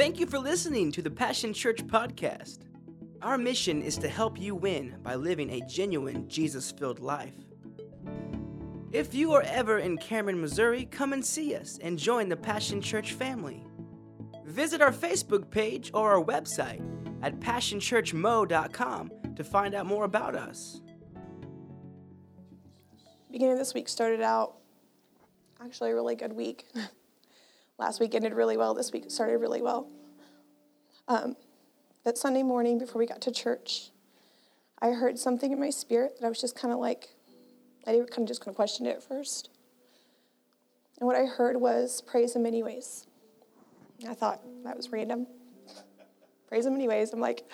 Thank you for listening to the Passion Church podcast. Our mission is to help you win by living a genuine Jesus filled life. If you are ever in Cameron, Missouri, come and see us and join the Passion Church family. Visit our Facebook page or our website at passionchurchmo.com to find out more about us. Beginning of this week started out actually a really good week. Last week ended really well. This week started really well. Um, but Sunday morning, before we got to church, I heard something in my spirit that I was just kind of like, I didn't kind of just kind of questioned it at first. And what I heard was praise him anyways. I thought that was random. praise him anyways. I'm like,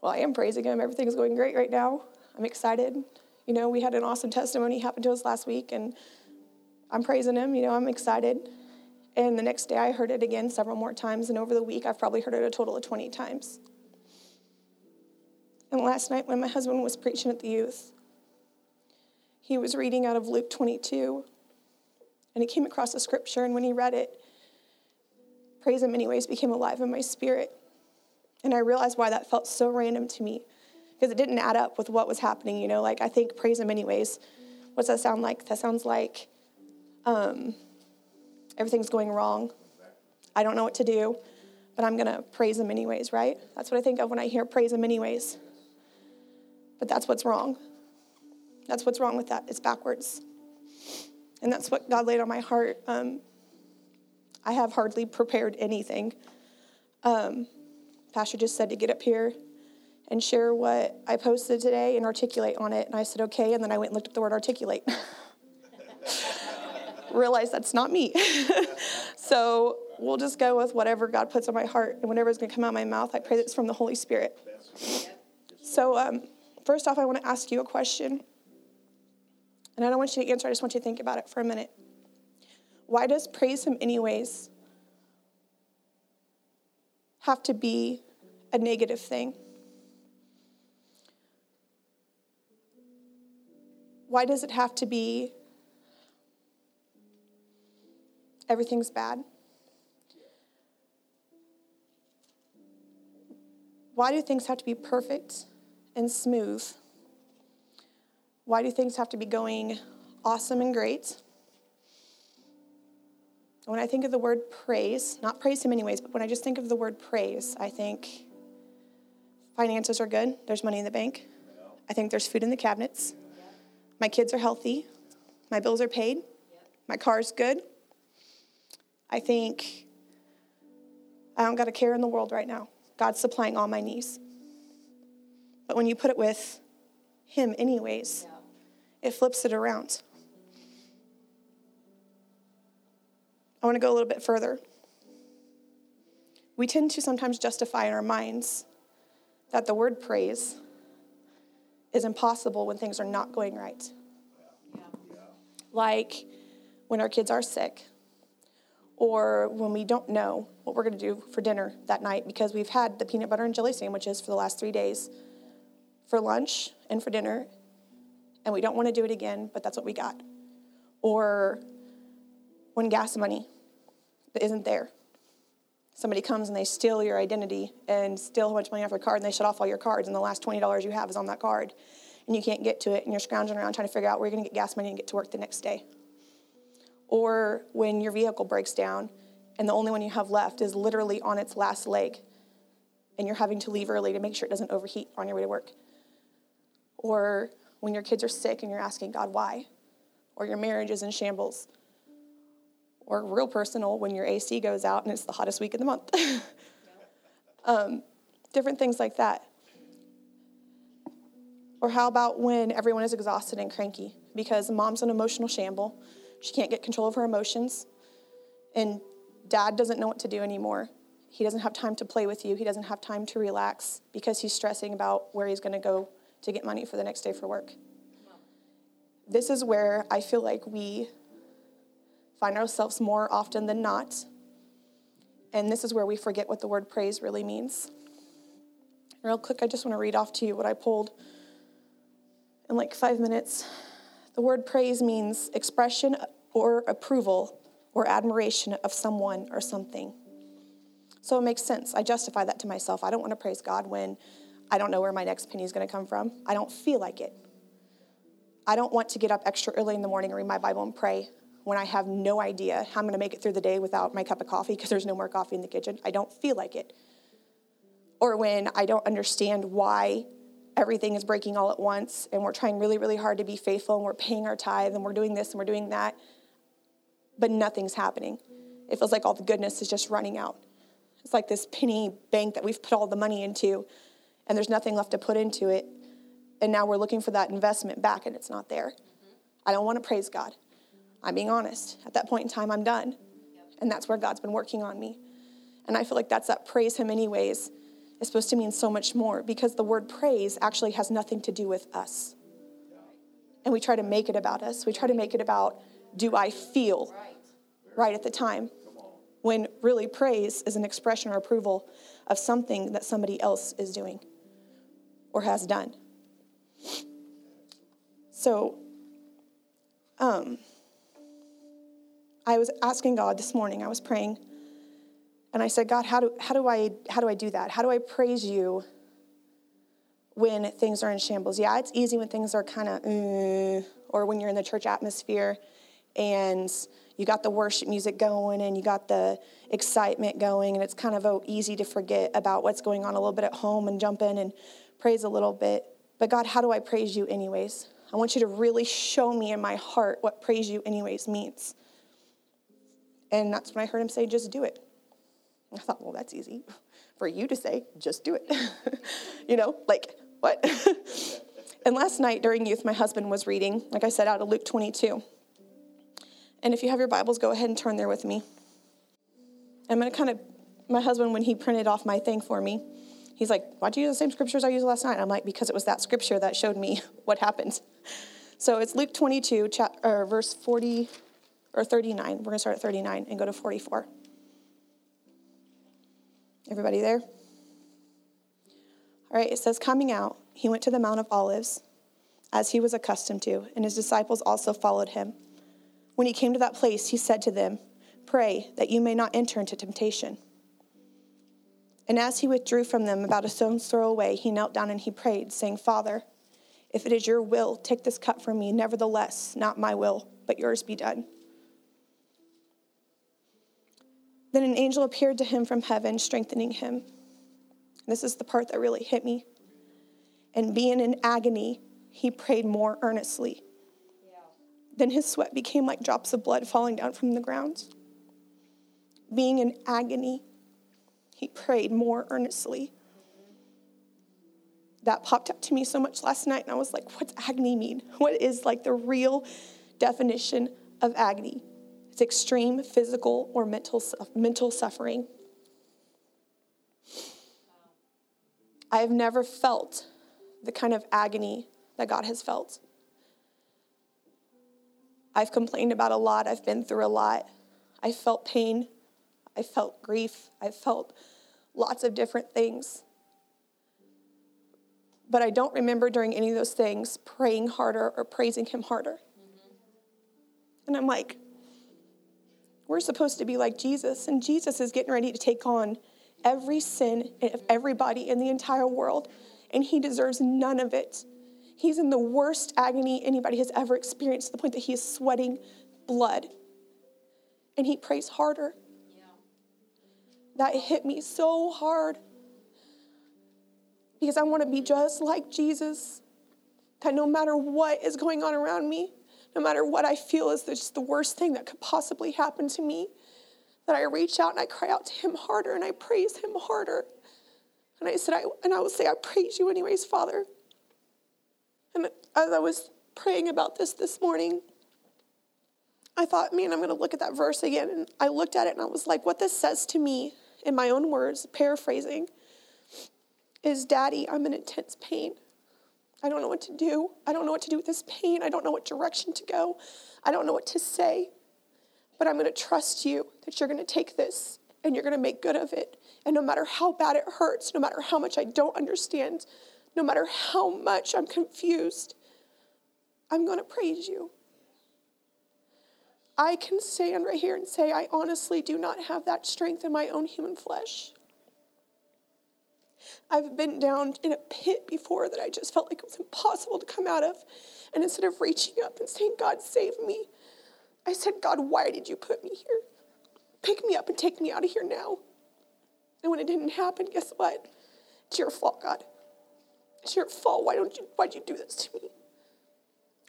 well, I am praising him. Everything's going great right now. I'm excited. You know, we had an awesome testimony happen to us last week, and I'm praising him. You know, I'm excited. And the next day, I heard it again several more times. And over the week, I've probably heard it a total of 20 times. And last night, when my husband was preaching at the youth, he was reading out of Luke 22, and he came across a scripture. And when he read it, Praise Him Anyways became alive in my spirit. And I realized why that felt so random to me because it didn't add up with what was happening. You know, like I think Praise Him Anyways. What's that sound like? That sounds like um, everything's going wrong. I don't know what to do, but I'm going to praise Him anyways, right? That's what I think of when I hear Praise Him anyways. But that's what's wrong. That's what's wrong with that. It's backwards. And that's what God laid on my heart. Um, I have hardly prepared anything. Um, Pastor just said to get up here and share what I posted today and articulate on it. And I said, okay. And then I went and looked up the word articulate. Realized that's not me. so we'll just go with whatever God puts on my heart and whatever is going to come out of my mouth. I pray that it's from the Holy Spirit. So, um, first off, I want to ask you a question. And I don't want you to answer, I just want you to think about it for a minute. Why does praise Him anyways have to be a negative thing? Why does it have to be everything's bad? Why do things have to be perfect and smooth? Why do things have to be going awesome and great? When I think of the word praise, not praise him anyways, but when I just think of the word praise, I think finances are good. There's money in the bank. I think there's food in the cabinets. My kids are healthy. My bills are paid. My car's good. I think I don't got a care in the world right now. God's supplying all my needs. But when you put it with Him, anyways, it flips it around. I want to go a little bit further. We tend to sometimes justify in our minds that the word praise is impossible when things are not going right. Like when our kids are sick, or when we don't know what we're going to do for dinner that night because we've had the peanut butter and jelly sandwiches for the last three days for lunch and for dinner, and we don't want to do it again, but that's what we got. Or when gas money isn't there. Somebody comes and they steal your identity and steal a bunch of money off your card and they shut off all your cards and the last $20 you have is on that card and you can't get to it and you're scrounging around trying to figure out where you're going to get gas money and get to work the next day. Or when your vehicle breaks down and the only one you have left is literally on its last leg and you're having to leave early to make sure it doesn't overheat on your way to work. Or when your kids are sick and you're asking God why. Or your marriage is in shambles or real personal when your AC goes out and it's the hottest week of the month. um, different things like that. Or how about when everyone is exhausted and cranky because mom's an emotional shamble, she can't get control of her emotions, and dad doesn't know what to do anymore. He doesn't have time to play with you, he doesn't have time to relax because he's stressing about where he's going to go to get money for the next day for work. This is where I feel like we find ourselves more often than not. And this is where we forget what the word praise really means. Real quick, I just want to read off to you what I pulled in like five minutes. The word praise means expression or approval or admiration of someone or something. So it makes sense. I justify that to myself. I don't want to praise God when I don't know where my next penny is going to come from. I don't feel like it. I don't want to get up extra early in the morning and read my Bible and pray when I have no idea how I'm going to make it through the day without my cup of coffee because there's no more coffee in the kitchen. I don't feel like it. Or when I don't understand why everything is breaking all at once and we're trying really, really hard to be faithful and we're paying our tithe and we're doing this and we're doing that, but nothing's happening. It feels like all the goodness is just running out. It's like this penny bank that we've put all the money into and there's nothing left to put into it. And now we're looking for that investment back and it's not there. I don't want to praise God. I'm being honest. At that point in time, I'm done. And that's where God's been working on me. And I feel like that's that praise Him, anyways, is supposed to mean so much more because the word praise actually has nothing to do with us. And we try to make it about us. We try to make it about, do I feel right at the time? When really praise is an expression or approval of something that somebody else is doing or has done. So, um, I was asking God this morning, I was praying, and I said, God, how do, how do, I, how do I do that? How do I praise you when things are in shambles? Yeah, it's easy when things are kind of, uh, or when you're in the church atmosphere and you got the worship music going and you got the excitement going, and it's kind of oh, easy to forget about what's going on a little bit at home and jump in and praise a little bit. But God, how do I praise you anyways? I want you to really show me in my heart what praise you anyways means. And that's when I heard him say, just do it. I thought, well, that's easy for you to say, just do it. you know, like, what? and last night during youth, my husband was reading, like I said, out of Luke 22. And if you have your Bibles, go ahead and turn there with me. I'm going to kind of, my husband, when he printed off my thing for me, he's like, Why'd you use the same scriptures I used last night? And I'm like, Because it was that scripture that showed me what happened. So it's Luke 22, chapter, verse 40 or 39. We're going to start at 39 and go to 44. Everybody there? All right, it says, Coming out, he went to the Mount of Olives, as he was accustomed to, and his disciples also followed him. When he came to that place, he said to them, Pray that you may not enter into temptation. And as he withdrew from them about a stone's throw away, he knelt down and he prayed, saying, Father, if it is your will, take this cup from me. Nevertheless, not my will, but yours be done. Then an angel appeared to him from heaven, strengthening him. This is the part that really hit me. And being in agony, he prayed more earnestly. Then his sweat became like drops of blood falling down from the ground. Being in agony, he prayed more earnestly. That popped up to me so much last night, and I was like, what's agony mean? What is like the real definition of agony? Extreme physical or mental, mental suffering. I have never felt the kind of agony that God has felt. I've complained about a lot, I've been through a lot. I felt pain, I felt grief, I felt lots of different things. But I don't remember during any of those things praying harder or praising Him harder. Mm-hmm. And I'm like, we're supposed to be like Jesus, and Jesus is getting ready to take on every sin of everybody in the entire world, and he deserves none of it. He's in the worst agony anybody has ever experienced to the point that he is sweating blood. And he prays harder. Yeah. That hit me so hard because I want to be just like Jesus. That no matter what is going on around me, no matter what I feel is just the worst thing that could possibly happen to me, that I reach out and I cry out to him harder and I praise him harder. And I said, I, and I will say, I praise you anyways, Father. And as I was praying about this this morning, I thought, man, I'm going to look at that verse again. And I looked at it and I was like, what this says to me, in my own words, paraphrasing, is Daddy, I'm in intense pain. I don't know what to do. I don't know what to do with this pain. I don't know what direction to go. I don't know what to say. But I'm going to trust you that you're going to take this and you're going to make good of it. And no matter how bad it hurts, no matter how much I don't understand, no matter how much I'm confused, I'm going to praise you. I can stand right here and say, I honestly do not have that strength in my own human flesh. I've been down in a pit before that I just felt like it was impossible to come out of. And instead of reaching up and saying, God, save me, I said, God, why did you put me here? Pick me up and take me out of here now. And when it didn't happen, guess what? It's your fault, God. It's your fault. Why don't you why'd you do this to me?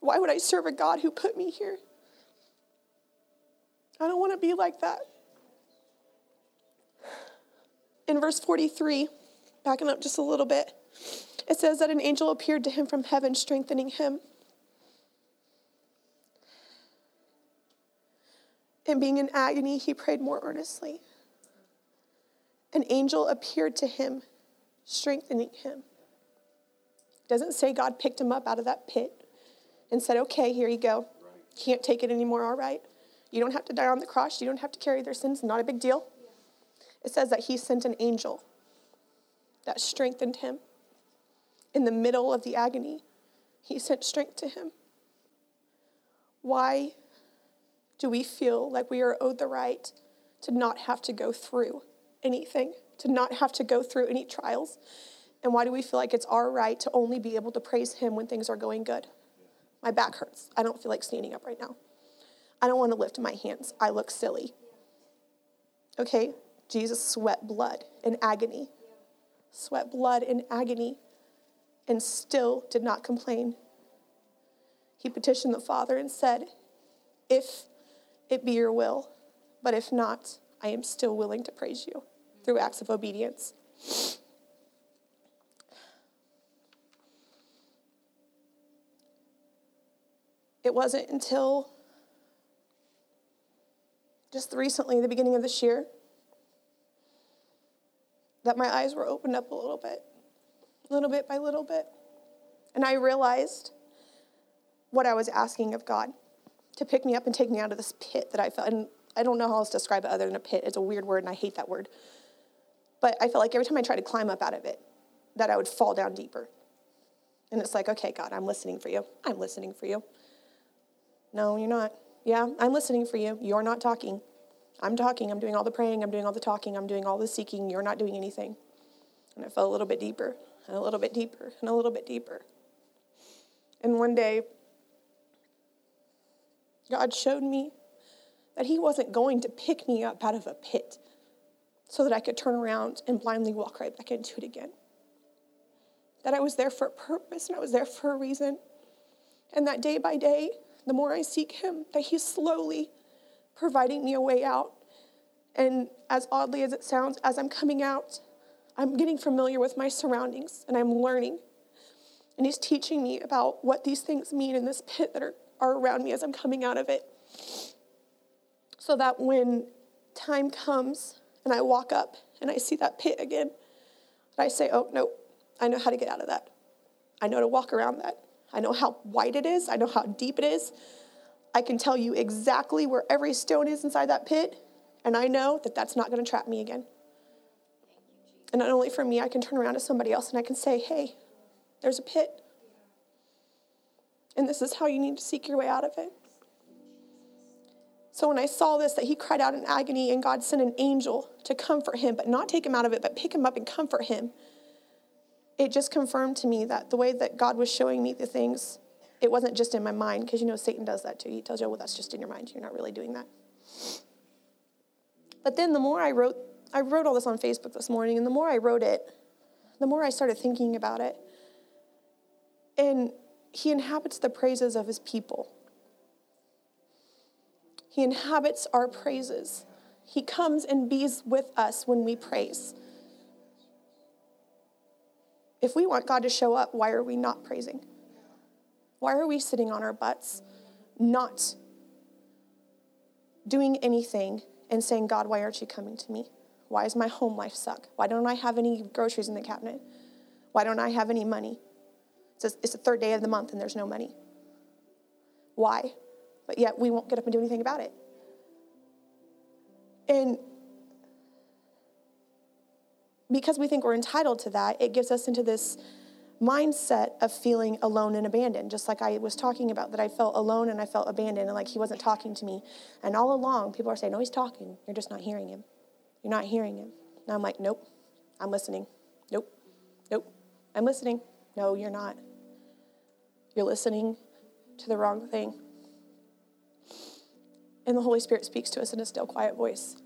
Why would I serve a God who put me here? I don't want to be like that. In verse 43, backing up just a little bit, it says that an angel appeared to him from heaven, strengthening him. And being in agony, he prayed more earnestly. An angel appeared to him, strengthening him. Doesn't say God picked him up out of that pit and said, Okay, here you go. Can't take it anymore, all right. You don't have to die on the cross. You don't have to carry their sins. Not a big deal. It says that he sent an angel that strengthened him. In the middle of the agony, he sent strength to him. Why do we feel like we are owed the right to not have to go through anything, to not have to go through any trials? And why do we feel like it's our right to only be able to praise him when things are going good? My back hurts. I don't feel like standing up right now. I don't want to lift my hands. I look silly. Okay? Jesus sweat blood in agony, sweat blood in agony, and still did not complain. He petitioned the Father and said, If it be your will, but if not, I am still willing to praise you through acts of obedience. It wasn't until just recently, the beginning of this year, that my eyes were opened up a little bit, little bit by little bit. And I realized what I was asking of God to pick me up and take me out of this pit that I felt. And I don't know how else to describe it other than a pit. It's a weird word, and I hate that word. But I felt like every time I tried to climb up out of it, that I would fall down deeper. And it's like, okay, God, I'm listening for you. I'm listening for you. No, you're not. Yeah, I'm listening for you. You're not talking. I'm talking. I'm doing all the praying. I'm doing all the talking. I'm doing all the seeking. You're not doing anything. And it fell a little bit deeper, and a little bit deeper, and a little bit deeper. And one day, God showed me that He wasn't going to pick me up out of a pit so that I could turn around and blindly walk right back into it again. That I was there for a purpose and I was there for a reason. And that day by day, the more I seek Him, that He's slowly providing me a way out. And as oddly as it sounds, as I'm coming out, I'm getting familiar with my surroundings and I'm learning. And He's teaching me about what these things mean in this pit that are, are around me as I'm coming out of it. So that when time comes and I walk up and I see that pit again, I say, oh, no, I know how to get out of that. I know to walk around that. I know how wide it is, I know how deep it is. I can tell you exactly where every stone is inside that pit, and I know that that's not going to trap me again. And not only for me, I can turn around to somebody else and I can say, hey, there's a pit. And this is how you need to seek your way out of it. So when I saw this, that he cried out in agony, and God sent an angel to comfort him, but not take him out of it, but pick him up and comfort him it just confirmed to me that the way that God was showing me the things, it wasn't just in my mind, because you know Satan does that too. He tells you, well, that's just in your mind. You're not really doing that. But then the more I wrote, I wrote all this on Facebook this morning, and the more I wrote it, the more I started thinking about it. And he inhabits the praises of his people. He inhabits our praises. He comes and bees with us when we praise. If we want God to show up, why are we not praising? Why are we sitting on our butts, not doing anything and saying, God, why aren't you coming to me? Why does my home life suck? Why don't I have any groceries in the cabinet? Why don't I have any money? It's, it's the third day of the month and there's no money. Why? But yet we won't get up and do anything about it. And because we think we're entitled to that, it gives us into this mindset of feeling alone and abandoned, just like I was talking about, that I felt alone and I felt abandoned and like he wasn't talking to me. And all along, people are saying, No, he's talking. You're just not hearing him. You're not hearing him. And I'm like, Nope, I'm listening. Nope, nope, I'm listening. No, you're not. You're listening to the wrong thing. And the Holy Spirit speaks to us in a still, quiet voice.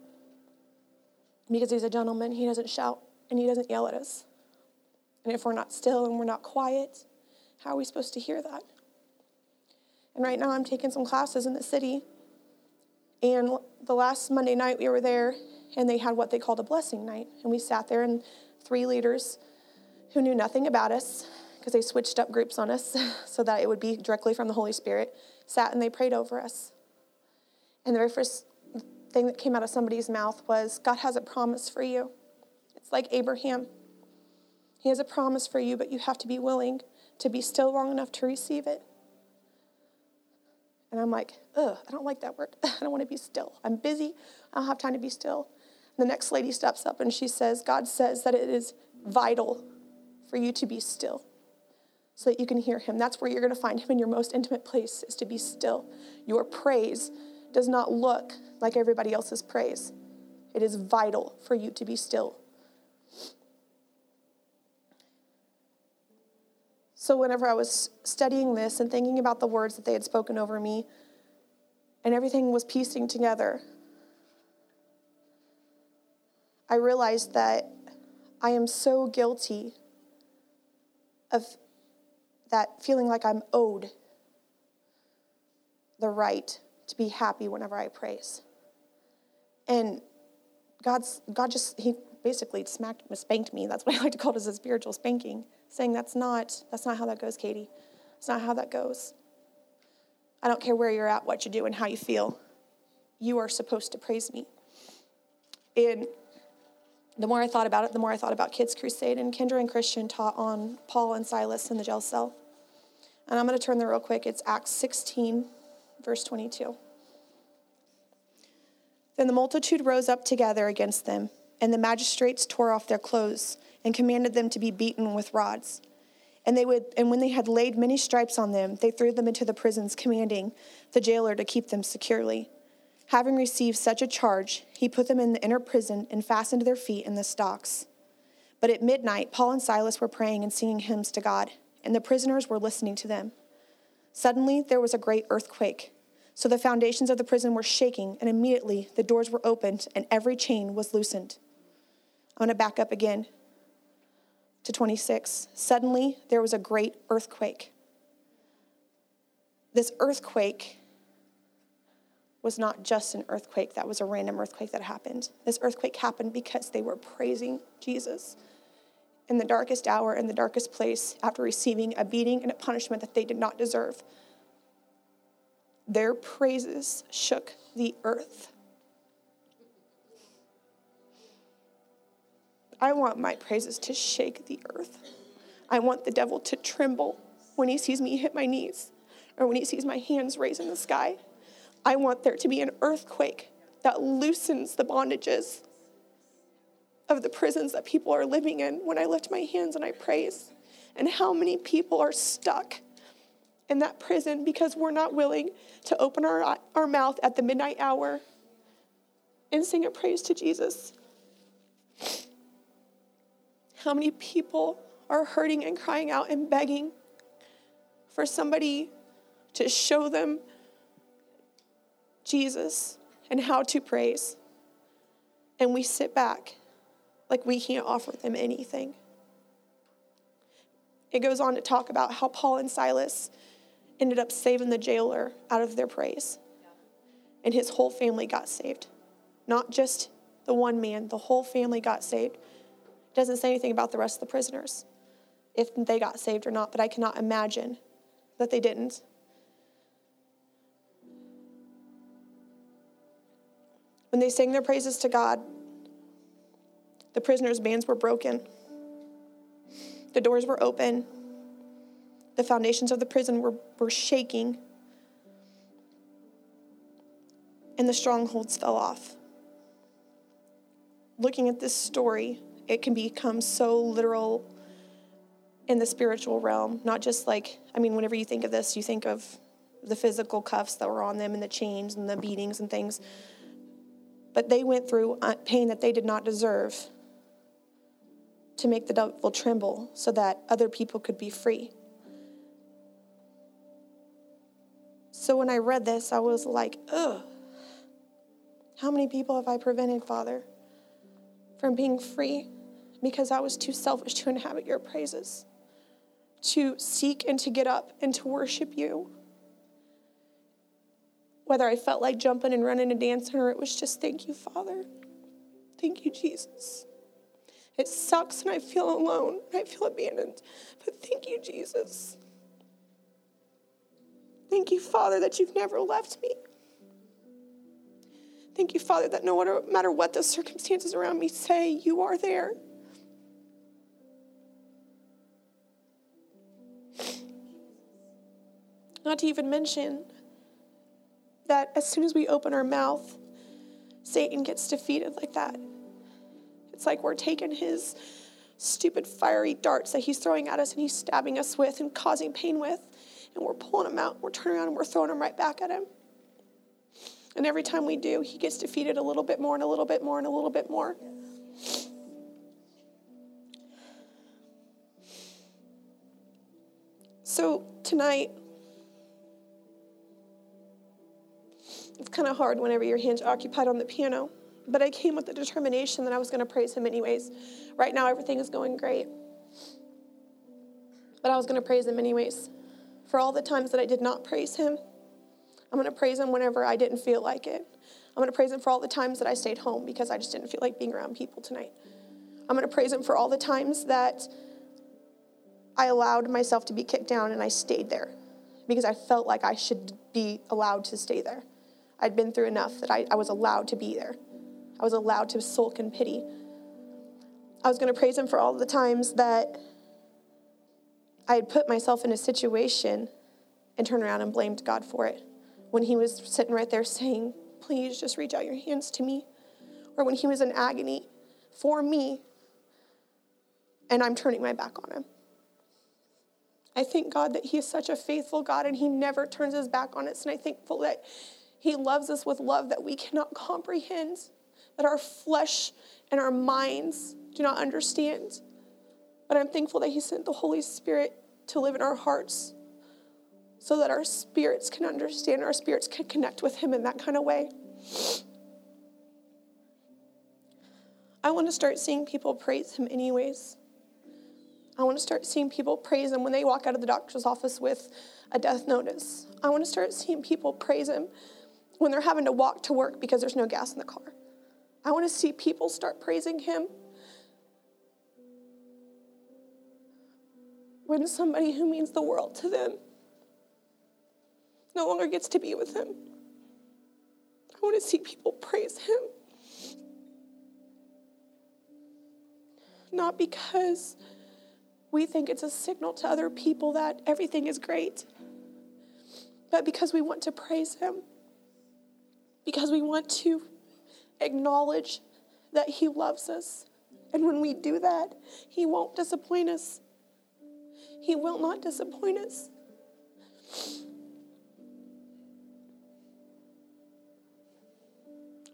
Because he's a gentleman, he doesn't shout and he doesn't yell at us. And if we're not still and we're not quiet, how are we supposed to hear that? And right now, I'm taking some classes in the city. And the last Monday night, we were there, and they had what they called a blessing night. And we sat there, and three leaders who knew nothing about us, because they switched up groups on us so that it would be directly from the Holy Spirit, sat and they prayed over us. And the very first thing that came out of somebody's mouth was, God has a promise for you. It's like Abraham. He has a promise for you, but you have to be willing to be still long enough to receive it. And I'm like, ugh, I don't like that word. I don't want to be still. I'm busy. I don't have time to be still. And the next lady steps up and she says, God says that it is vital for you to be still so that you can hear him. That's where you're going to find him in your most intimate place is to be still. Your praise does not look like everybody else's praise. It is vital for you to be still So, whenever I was studying this and thinking about the words that they had spoken over me, and everything was piecing together, I realized that I am so guilty of that feeling like I'm owed the right to be happy whenever I praise. And God's God just he basically smacked spanked me. That's what I like to call it as a spiritual spanking saying that's not that's not how that goes, Katie. It's not how that goes. I don't care where you're at, what you do, and how you feel. You are supposed to praise me. And the more I thought about it, the more I thought about Kids Crusade. And Kendra and Christian taught on Paul and Silas in the jail cell. And I'm going to turn there real quick. It's Acts 16, verse 22. Then the multitude rose up together against them, and the magistrates tore off their clothes and commanded them to be beaten with rods. And they would and when they had laid many stripes on them, they threw them into the prisons, commanding the jailer to keep them securely. Having received such a charge, he put them in the inner prison and fastened their feet in the stocks. But at midnight, Paul and Silas were praying and singing hymns to God, and the prisoners were listening to them. Suddenly, there was a great earthquake. So the foundations of the prison were shaking, and immediately the doors were opened and every chain was loosened. I'm going to back up again to 26. Suddenly, there was a great earthquake. This earthquake was not just an earthquake that was a random earthquake that happened. This earthquake happened because they were praising Jesus in the darkest hour, in the darkest place, after receiving a beating and a punishment that they did not deserve. Their praises shook the earth. I want my praises to shake the earth. I want the devil to tremble when he sees me hit my knees or when he sees my hands raised in the sky. I want there to be an earthquake that loosens the bondages of the prisons that people are living in when I lift my hands and I praise. And how many people are stuck in that prison because we're not willing to open our, our mouth at the midnight hour and sing a praise to Jesus. How many people are hurting and crying out and begging for somebody to show them Jesus and how to praise? And we sit back like we can't offer them anything. It goes on to talk about how Paul and Silas ended up saving the jailer out of their praise. And his whole family got saved. Not just the one man, the whole family got saved doesn't say anything about the rest of the prisoners, if they got saved or not, but I cannot imagine that they didn't. When they sang their praises to God, the prisoners' bands were broken. The doors were open. The foundations of the prison were, were shaking. And the strongholds fell off. Looking at this story, it can become so literal in the spiritual realm, not just like, I mean, whenever you think of this, you think of the physical cuffs that were on them and the chains and the beatings and things. But they went through pain that they did not deserve to make the devil tremble so that other people could be free. So when I read this, I was like, ugh, how many people have I prevented, Father, from being free because I was too selfish to inhabit your praises, to seek and to get up and to worship you? Whether I felt like jumping and running and dancing or it was just, thank you, Father. Thank you, Jesus. It sucks and I feel alone. I feel abandoned. But thank you, Jesus. Thank you, Father, that you've never left me. Thank you, Father, that no matter what the circumstances around me say, you are there. Not to even mention that as soon as we open our mouth, Satan gets defeated like that. It's like we're taking his stupid fiery darts that he's throwing at us and he's stabbing us with and causing pain with, and we're pulling them out, we're turning around and we're throwing them right back at him. And every time we do, he gets defeated a little bit more and a little bit more and a little bit more. So tonight, kind of hard whenever your hands are occupied on the piano. But I came with the determination that I was going to praise him anyways. Right now, everything is going great. But I was going to praise him anyways. For all the times that I did not praise him, I'm going to praise him whenever I didn't feel like it. I'm going to praise him for all the times that I stayed home because I just didn't feel like being around people tonight. I'm going to praise him for all the times that I allowed myself to be kicked down and I stayed there because I felt like I should be allowed to stay there. I'd been through enough that I, I was allowed to be there. I was allowed to sulk in pity. I was going to praise him for all the times that I had put myself in a situation and turned around and blamed God for it. When he was sitting right there saying, Please just reach out your hands to me. Or when he was in agony for me and I'm turning my back on him. I thank God that He is such a faithful God and He never turns His back on us. And I'm thankful that He loves us with love that we cannot comprehend that our flesh and our minds do not understand. But I'm thankful that He sent the Holy Spirit to live in our hearts so that our spirits can understand, our spirits can connect with Him in that kind of way. I want to start seeing people praise Him, anyways. I want to start seeing people praise Him when they walk out of the doctor's office with a death notice. I want to start seeing people praise Him when they're having to walk to work because there's no gas in the car. I want to see people start praising Him. When somebody who means the world to them no longer gets to be with Him. I want to see people praise Him. Not because we think it's a signal to other people that everything is great, but because we want to praise Him, because we want to acknowledge that He loves us. And when we do that, He won't disappoint us. He will not disappoint us.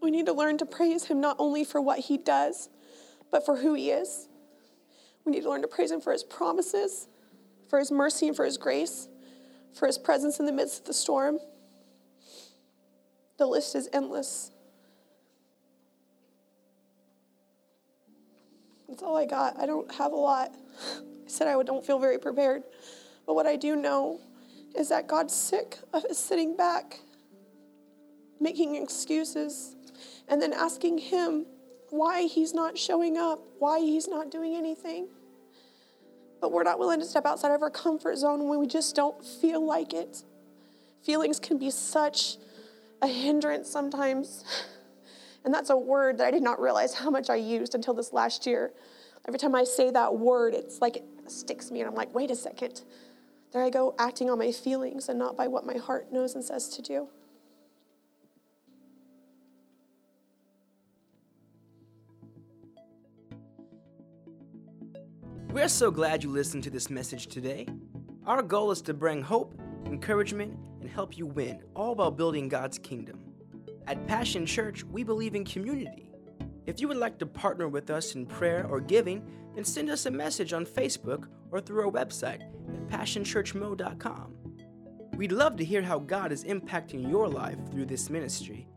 We need to learn to praise Him not only for what He does, but for who He is. We need to learn to praise Him for His promises, for His mercy, and for His grace, for His presence in the midst of the storm. The list is endless. That's all I got. I don't have a lot. I said I don't feel very prepared. But what I do know is that God's sick of us sitting back, making excuses, and then asking Him why He's not showing up, why He's not doing anything. But we're not willing to step outside of our comfort zone when we just don't feel like it. Feelings can be such a hindrance sometimes. And that's a word that I did not realize how much I used until this last year. Every time I say that word, it's like it sticks me, and I'm like, wait a second. There I go, acting on my feelings and not by what my heart knows and says to do. We're so glad you listened to this message today. Our goal is to bring hope, encouragement, and help you win, all while building God's kingdom. At Passion Church, we believe in community. If you would like to partner with us in prayer or giving, then send us a message on Facebook or through our website at passionchurchmo.com. We'd love to hear how God is impacting your life through this ministry